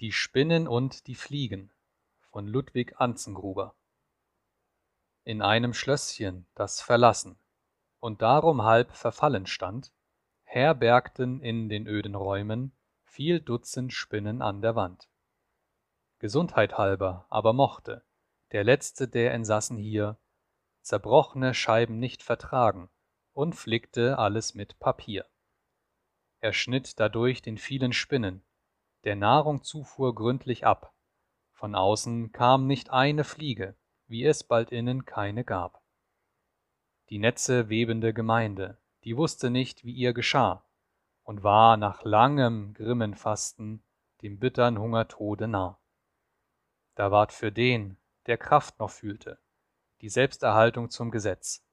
Die Spinnen und die Fliegen von Ludwig Anzengruber In einem Schlösschen, das verlassen und darum halb verfallen stand, herbergten in den öden Räumen viel Dutzend Spinnen an der Wand. Gesundheit halber aber mochte der letzte der Insassen hier zerbrochne Scheiben nicht vertragen und flickte alles mit Papier. Er schnitt dadurch den vielen Spinnen der Nahrungzufuhr gründlich ab. Von außen kam nicht eine Fliege, wie es bald innen keine gab. Die Netze webende Gemeinde, die wusste nicht, wie ihr geschah, und war nach langem grimmen Fasten dem bittern Hungertode nah. Da ward für den, der Kraft noch fühlte, die Selbsterhaltung zum Gesetz.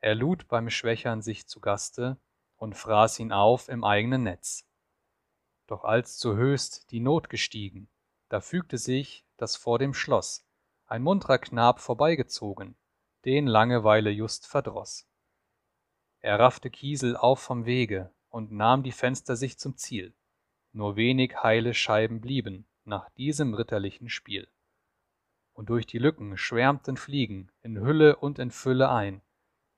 Er lud beim Schwächern sich zu Gaste und fraß ihn auf im eigenen Netz. Doch als zu höchst die Not gestiegen, da fügte sich, dass vor dem Schloss ein muntrer Knab vorbeigezogen, den Langeweile just verdroß. Er raffte Kiesel auf vom Wege und nahm die Fenster sich zum Ziel. Nur wenig heile Scheiben blieben nach diesem ritterlichen Spiel. Und durch die Lücken schwärmten Fliegen in Hülle und in Fülle ein.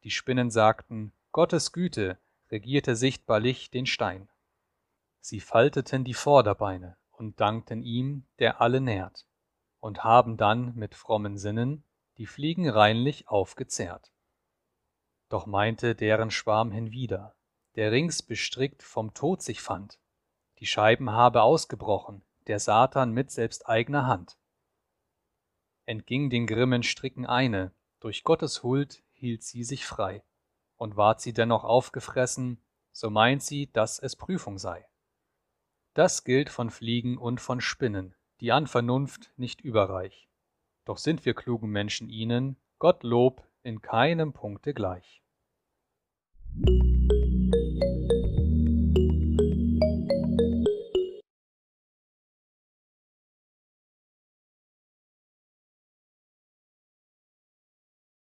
Die Spinnen sagten, Gottes Güte regierte sichtbarlich den Stein. Sie falteten die Vorderbeine und dankten ihm, der alle nährt, und haben dann mit frommen Sinnen die Fliegen reinlich aufgezehrt. Doch meinte deren Schwarm hinwieder, der rings bestrickt vom Tod sich fand, die Scheiben habe ausgebrochen, der Satan mit selbst eigner Hand. Entging den grimmen Stricken eine, durch Gottes Huld hielt sie sich frei, und ward sie dennoch aufgefressen, so meint sie, dass es Prüfung sei. Das gilt von Fliegen und von Spinnen, die an Vernunft nicht überreich. Doch sind wir klugen Menschen ihnen, Gott Lob, in keinem Punkte gleich.